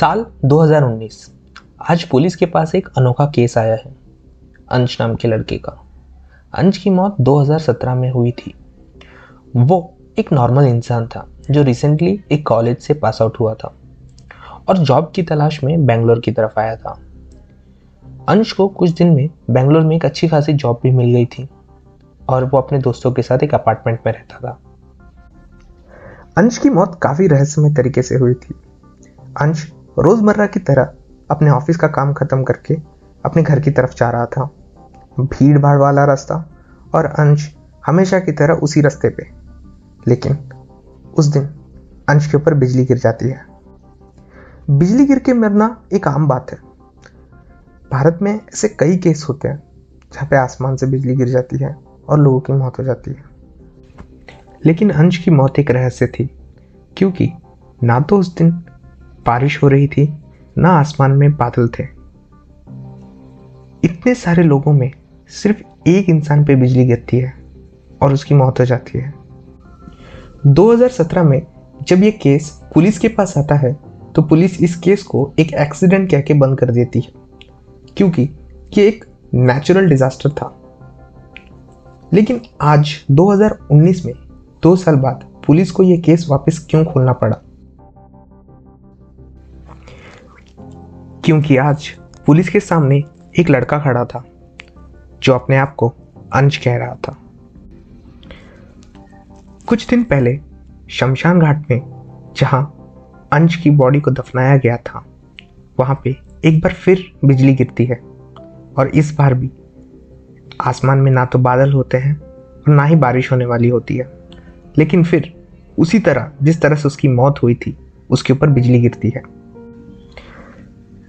साल 2019 आज पुलिस के पास एक अनोखा केस आया है, अंश नाम के लड़के का। अंश की मौत 2017 में हुई थी। वो एक नॉर्मल इंसान था, जो रिसेंटली एक कॉलेज से पास आउट हुआ था और जॉब की तलाश में बेंगलोर की तरफ़ आया था। अंश को कुछ दिन में बेंगलोर में एक अच्छी खासी जॉब भी मिल गई थी और वो अपने दोस्तों के साथ एक अपार्टमेंट में रहता था। अंश की मौत काफ़ी रहस्यमय तरीके से हुई थी। अंश रोज़मर्रा की तरह अपने ऑफ़िस का काम ख़त्म करके अपने घर की तरफ़ जा रहा था। भीड़ भाड़ वाला रास्ता और अंश हमेशा की तरह उसी रास्ते पे। लेकिन उस दिन अंश के ऊपर बिजली गिर जाती है। बिजली गिर के मरना एक आम बात है। भारत में ऐसे कई केस होते हैं जहाँ पे आसमान से बिजली गिर जाती है और लोगों की मौत हो जाती है। लेकिन अंश की मौत एक रहस्य थी, क्योंकि ना तो उस दिन बारिश हो रही थी, ना आसमान में बादल थे। इतने सारे लोगों में सिर्फ़ एक इंसान पे बिजली गिरती है और उसकी मौत हो जाती है। 2017 में जब ये केस पुलिस के पास आता है तो पुलिस इस केस को एक एक्सीडेंट कह के बंद कर देती है, क्योंकि ये एक नेचुरल डिजास्टर था। लेकिन आज 2019 में, दो साल बाद, पुलिस को यह केस वापस क्यों खोलना पड़ा? क्योंकि आज पुलिस के सामने एक लड़का खड़ा था, जो अपने आप को अंश कह रहा था। कुछ दिन पहले शमशान घाट में, जहाँ अंश की बॉडी को दफनाया गया था, वहाँ पे एक बार फिर बिजली गिरती है, और इस बार भी आसमान में ना तो बादल होते हैं और ना ही बारिश होने वाली होती है। लेकिन फिर उसी तरह, जिस तरह से उसकी मौत हुई थी, उसके ऊपर बिजली गिरती है।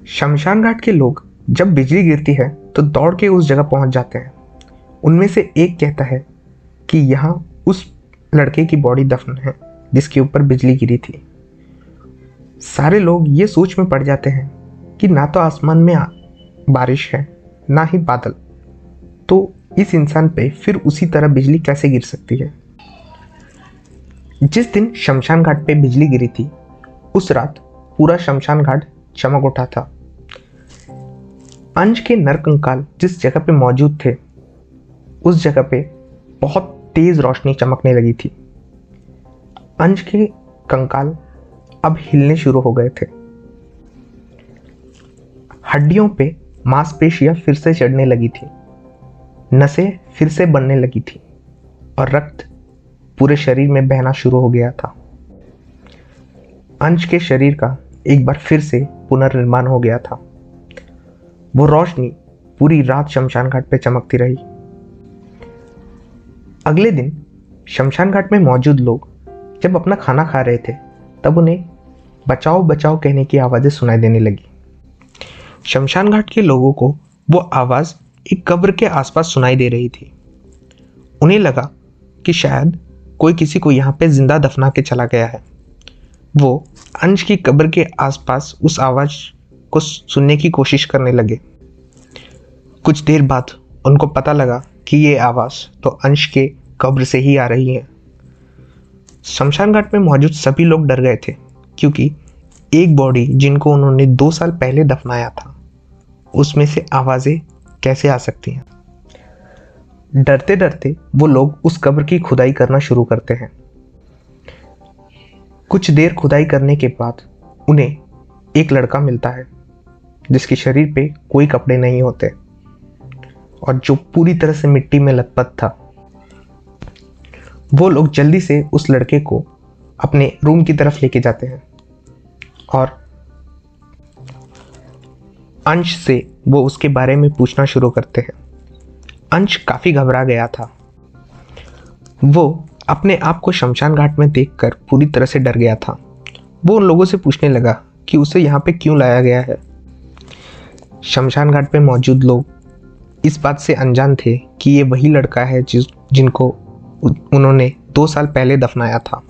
शमशान घाट के लोग जब बिजली गिरती है तो दौड़ के उस जगह पहुँच जाते हैं। उनमें से एक कहता है कि यहाँ उस लड़के की बॉडी दफन है, जिसके ऊपर बिजली गिरी थी। सारे लोग ये सोच में पड़ जाते हैं कि ना तो आसमान में बारिश है, ना ही बादल। तो इस इंसान पे फिर उसी तरह बिजली कैसे गिर सकती है? जिस दिन शमशान घाट पे बिजली गिरी थी, उस रात पूरा शमशान घाट चमक उठा था। अंश के नरकंकाल जिस जगह पे मौजूद थे, उस जगह पे बहुत तेज रोशनी चमकने लगी थी। अंश के कंकाल अब हिलने शुरू हो गए थे। हड्डियों पे मांसपेशियाँ फिर से चढ़ने लगी थी। नसें फिर से बनने लगी थी और रक्त पूरे शरीर में बहना शुरू हो गया था। अंश के शरीर का एक बार फिर से पुनर्निर्माण हो गया था। वो रोशनी पूरी रात शमशान घाट पे चमकती रही। अगले दिन शमशान घाट में मौजूद लोग जब अपना खाना खा रहे थे, तब उन्हें बचाओ बचाओ कहने की आवाज़ें सुनाई देने लगी। शमशान घाट के लोगों को वो आवाज़ एक कब्र के आसपास सुनाई दे रही थी। उन्हें लगा कि शायद कोई किसी को यहाँ पे ज़िंदा दफना के चला गया है। वो अंश की कब्र के आसपास उस आवाज़ को सुनने की कोशिश करने लगे। कुछ देर बाद उनको पता लगा कि ये आवाज़ तो अंश के कब्र से ही आ रही है। शमशान घाट में मौजूद सभी लोग डर गए थे, क्योंकि एक बॉडी जिनको उन्होंने दो साल पहले दफनाया था, उसमें से आवाज़ें कैसे आ सकती हैं? डरते डरते वो लोग उस कब्र की खुदाई करना शुरू करते हैं। कुछ देर खुदाई करने के बाद उन्हें एक लड़का मिलता है। जिसके शरीर पे कोई कपड़े नहीं होते। और जो पूरी तरह से मिट्टी में लथपथ था, वो लोग जल्दी से उस लड़के को अपने रूम की तरफ़ लेके जाते हैं। और अंश से वो उसके बारे में पूछना शुरू करते हैं। अंश काफ़ी घबरा गया था। वो अपने आप को शमशान घाट में देखकर पूरी तरह से डर गया था। वो उन लोगों से पूछने लगा कि उसे यहाँ पे क्यों लाया गया है? शमशान घाट पर मौजूद लोग इस बात से अनजान थे कि ये वही लड़का है जिस, जिनको उन्होंने दो साल पहले दफनाया था।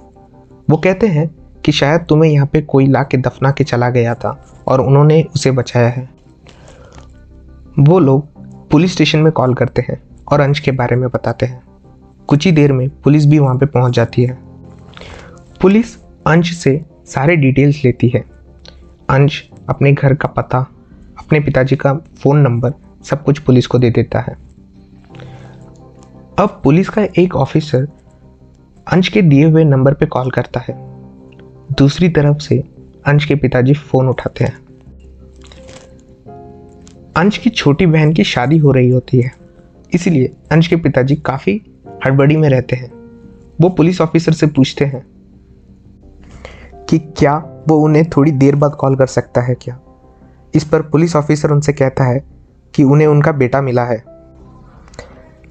वो कहते हैं कि शायद तुम्हें यहाँ पे कोई ला के दफना के चला गया था और उन्होंने उसे बचाया है। वो लोग पुलिस स्टेशन में कॉल करते हैं और अंश के बारे में बताते हैं। कुछ ही देर में पुलिस भी वहाँ पे पहुँच जाती है। पुलिस अंश से सारे डिटेल्स लेती है। अंश अपने घर का पता अपने पिताजी का फ़ोन नंबर सब कुछ पुलिस को दे देता है। अब पुलिस का एक ऑफिसर अंश के दिए हुए नंबर पर कॉल करता है। दूसरी तरफ़ से अंश के पिताजी फ़ोन उठाते हैं। अंश की छोटी बहन की शादी हो रही होती है, इसीलिए अंश के पिताजी काफ़ी हड़बड़ी में रहते हैं। वो पुलिस ऑफिसर से पूछते हैं कि क्या वो उन्हें थोड़ी देर बाद कॉल कर सकता है क्या? इस पर पुलिस ऑफिसर उनसे कहता है कि उन्हें उनका बेटा मिला है।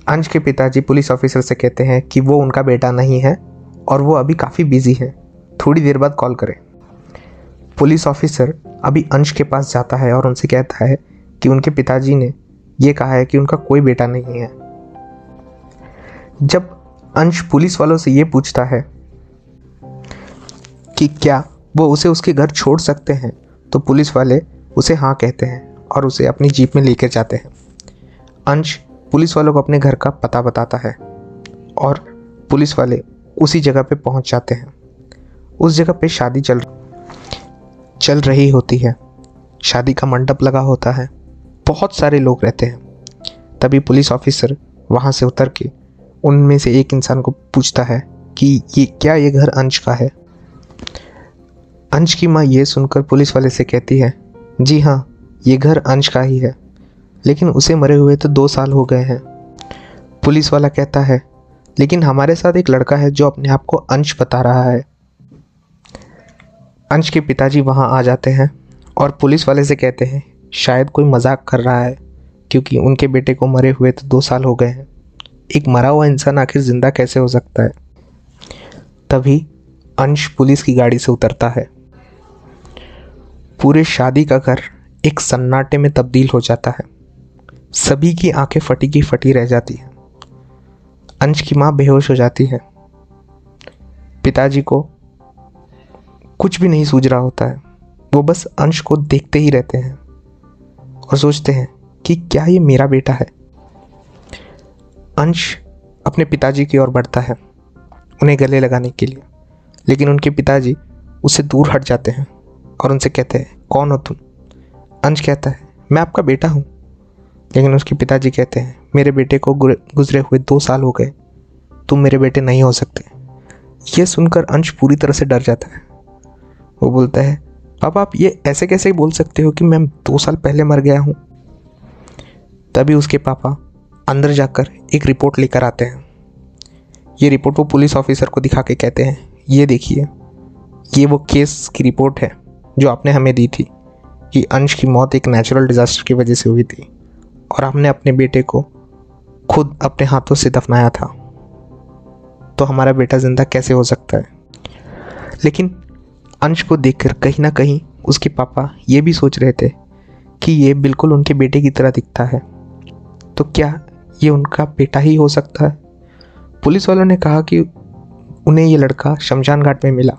अंश के पिताजी पुलिस ऑफिसर से कहते हैं कि वो उनका बेटा नहीं है और वो अभी काफ़ी बिज़ी है। थोड़ी देर बाद कॉल करें। पुलिस ऑफिसर अभी अंश के पास जाता है और उनसे कहता है कि उनके पिताजी ने यह कहा है कि उनका कोई बेटा नहीं है। जब अंश पुलिस वालों से ये पूछता है कि क्या वो उसे उसके घर छोड़ सकते हैं तो पुलिस वाले उसे हाँ कहते हैं और उसे अपनी जीप में लेकर जाते हैं। अंश पुलिस वालों को अपने घर का पता बताता है और पुलिस वाले उसी जगह पे पहुँच जाते हैं। उस जगह पे शादी चल चल रही होती है। शादी का मंडप लगा होता है। बहुत सारे लोग रहते हैं। तभी पुलिस ऑफिसर वहाँ से उतर के उनमें से एक इंसान को पूछता है कि ये, क्या ये घर अंश का है? अंश की माँ ये सुनकर पुलिस वाले से कहती है जी हाँ ये घर अंश का ही है। लेकिन उसे मरे हुए तो दो साल हो गए हैं। पुलिस वाला कहता है, लेकिन हमारे साथ एक लड़का है जो अपने आप को अंश बता रहा है। अंश के पिताजी वहाँ आ जाते हैं और पुलिस वाले से कहते हैं, शायद कोई मज़ाक कर रहा है, क्योंकि उनके बेटे को मरे हुए तो दो साल हो गए हैं। एक मरा हुआ इंसान आखिर ज़िंदा कैसे हो सकता है? तभी अंश पुलिस की गाड़ी से उतरता है। पूरे शादी का घर एक सन्नाटे में तब्दील हो जाता है। सभी की आँखें फटी की फटी रह जाती हैं। अंश की माँ बेहोश हो जाती है। पिताजी को कुछ भी नहीं सूझ रहा होता है। वो बस अंश को देखते ही रहते हैं और सोचते हैं कि क्या ये मेरा बेटा है। अंश अपने पिताजी की ओर बढ़ता है, उन्हें गले लगाने के लिए। लेकिन उनके पिताजी उससे दूर हट जाते हैं। और उनसे कहते हैं, कौन हो तुम? अंश कहता है, मैं आपका बेटा हूँ। लेकिन उसके पिताजी कहते हैं, मेरे बेटे को गुजरे हुए दो साल हो गए। तुम मेरे बेटे नहीं हो सकते। यह सुनकर अंश पूरी तरह से डर जाता है। वो बोलता है पापा आप ये ऐसे कैसे बोल सकते हो कि मैं दो साल पहले मर गया हूँ? तभी उसके पापा अंदर जाकर एक रिपोर्ट लेकर आते हैं। ये रिपोर्ट वो पुलिस ऑफिसर को दिखा के कहते हैं, ये देखिए, ये वो केस की रिपोर्ट है। जो आपने हमें दी थी, कि अंश की मौत एक नेचुरल डिज़ास्टर की वजह से हुई थी, और हमने अपने बेटे को खुद अपने हाथों से दफनाया था। तो हमारा बेटा ज़िंदा कैसे हो सकता है? लेकिन अंश को देखकर कहीं ना कहीं उसके पापा ये भी सोच रहे थे कि ये बिल्कुल उनके बेटे की तरह दिखता है। तो क्या ये उनका बेटा ही हो सकता है? पुलिस वालों ने कहा कि उन्हें ये लड़का शमशान घाट में मिला,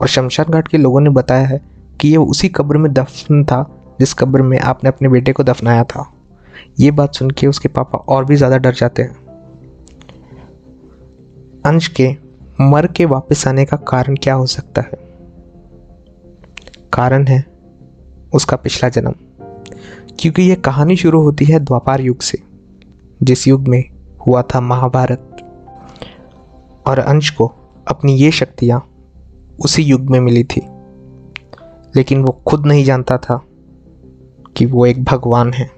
और शमशान घाट के लोगों ने बताया है कि ये उसी कब्र में दफन था, जिस कब्र में आपने अपने बेटे को दफनाया था। ये बात सुन के उसके पापा और भी ज़्यादा डर जाते हैं। अंश के मर के वापस आने का कारण क्या हो सकता है? कारण है उसका पिछला जन्म। क्योंकि यह कहानी शुरू होती है द्वापार युग से, जिस युग में हुआ था महाभारत। और अंश को अपनी ये शक्तियाँ उसी युग में मिली थी। लेकिन वो खुद नहीं जानता था कि वो एक भगवान है।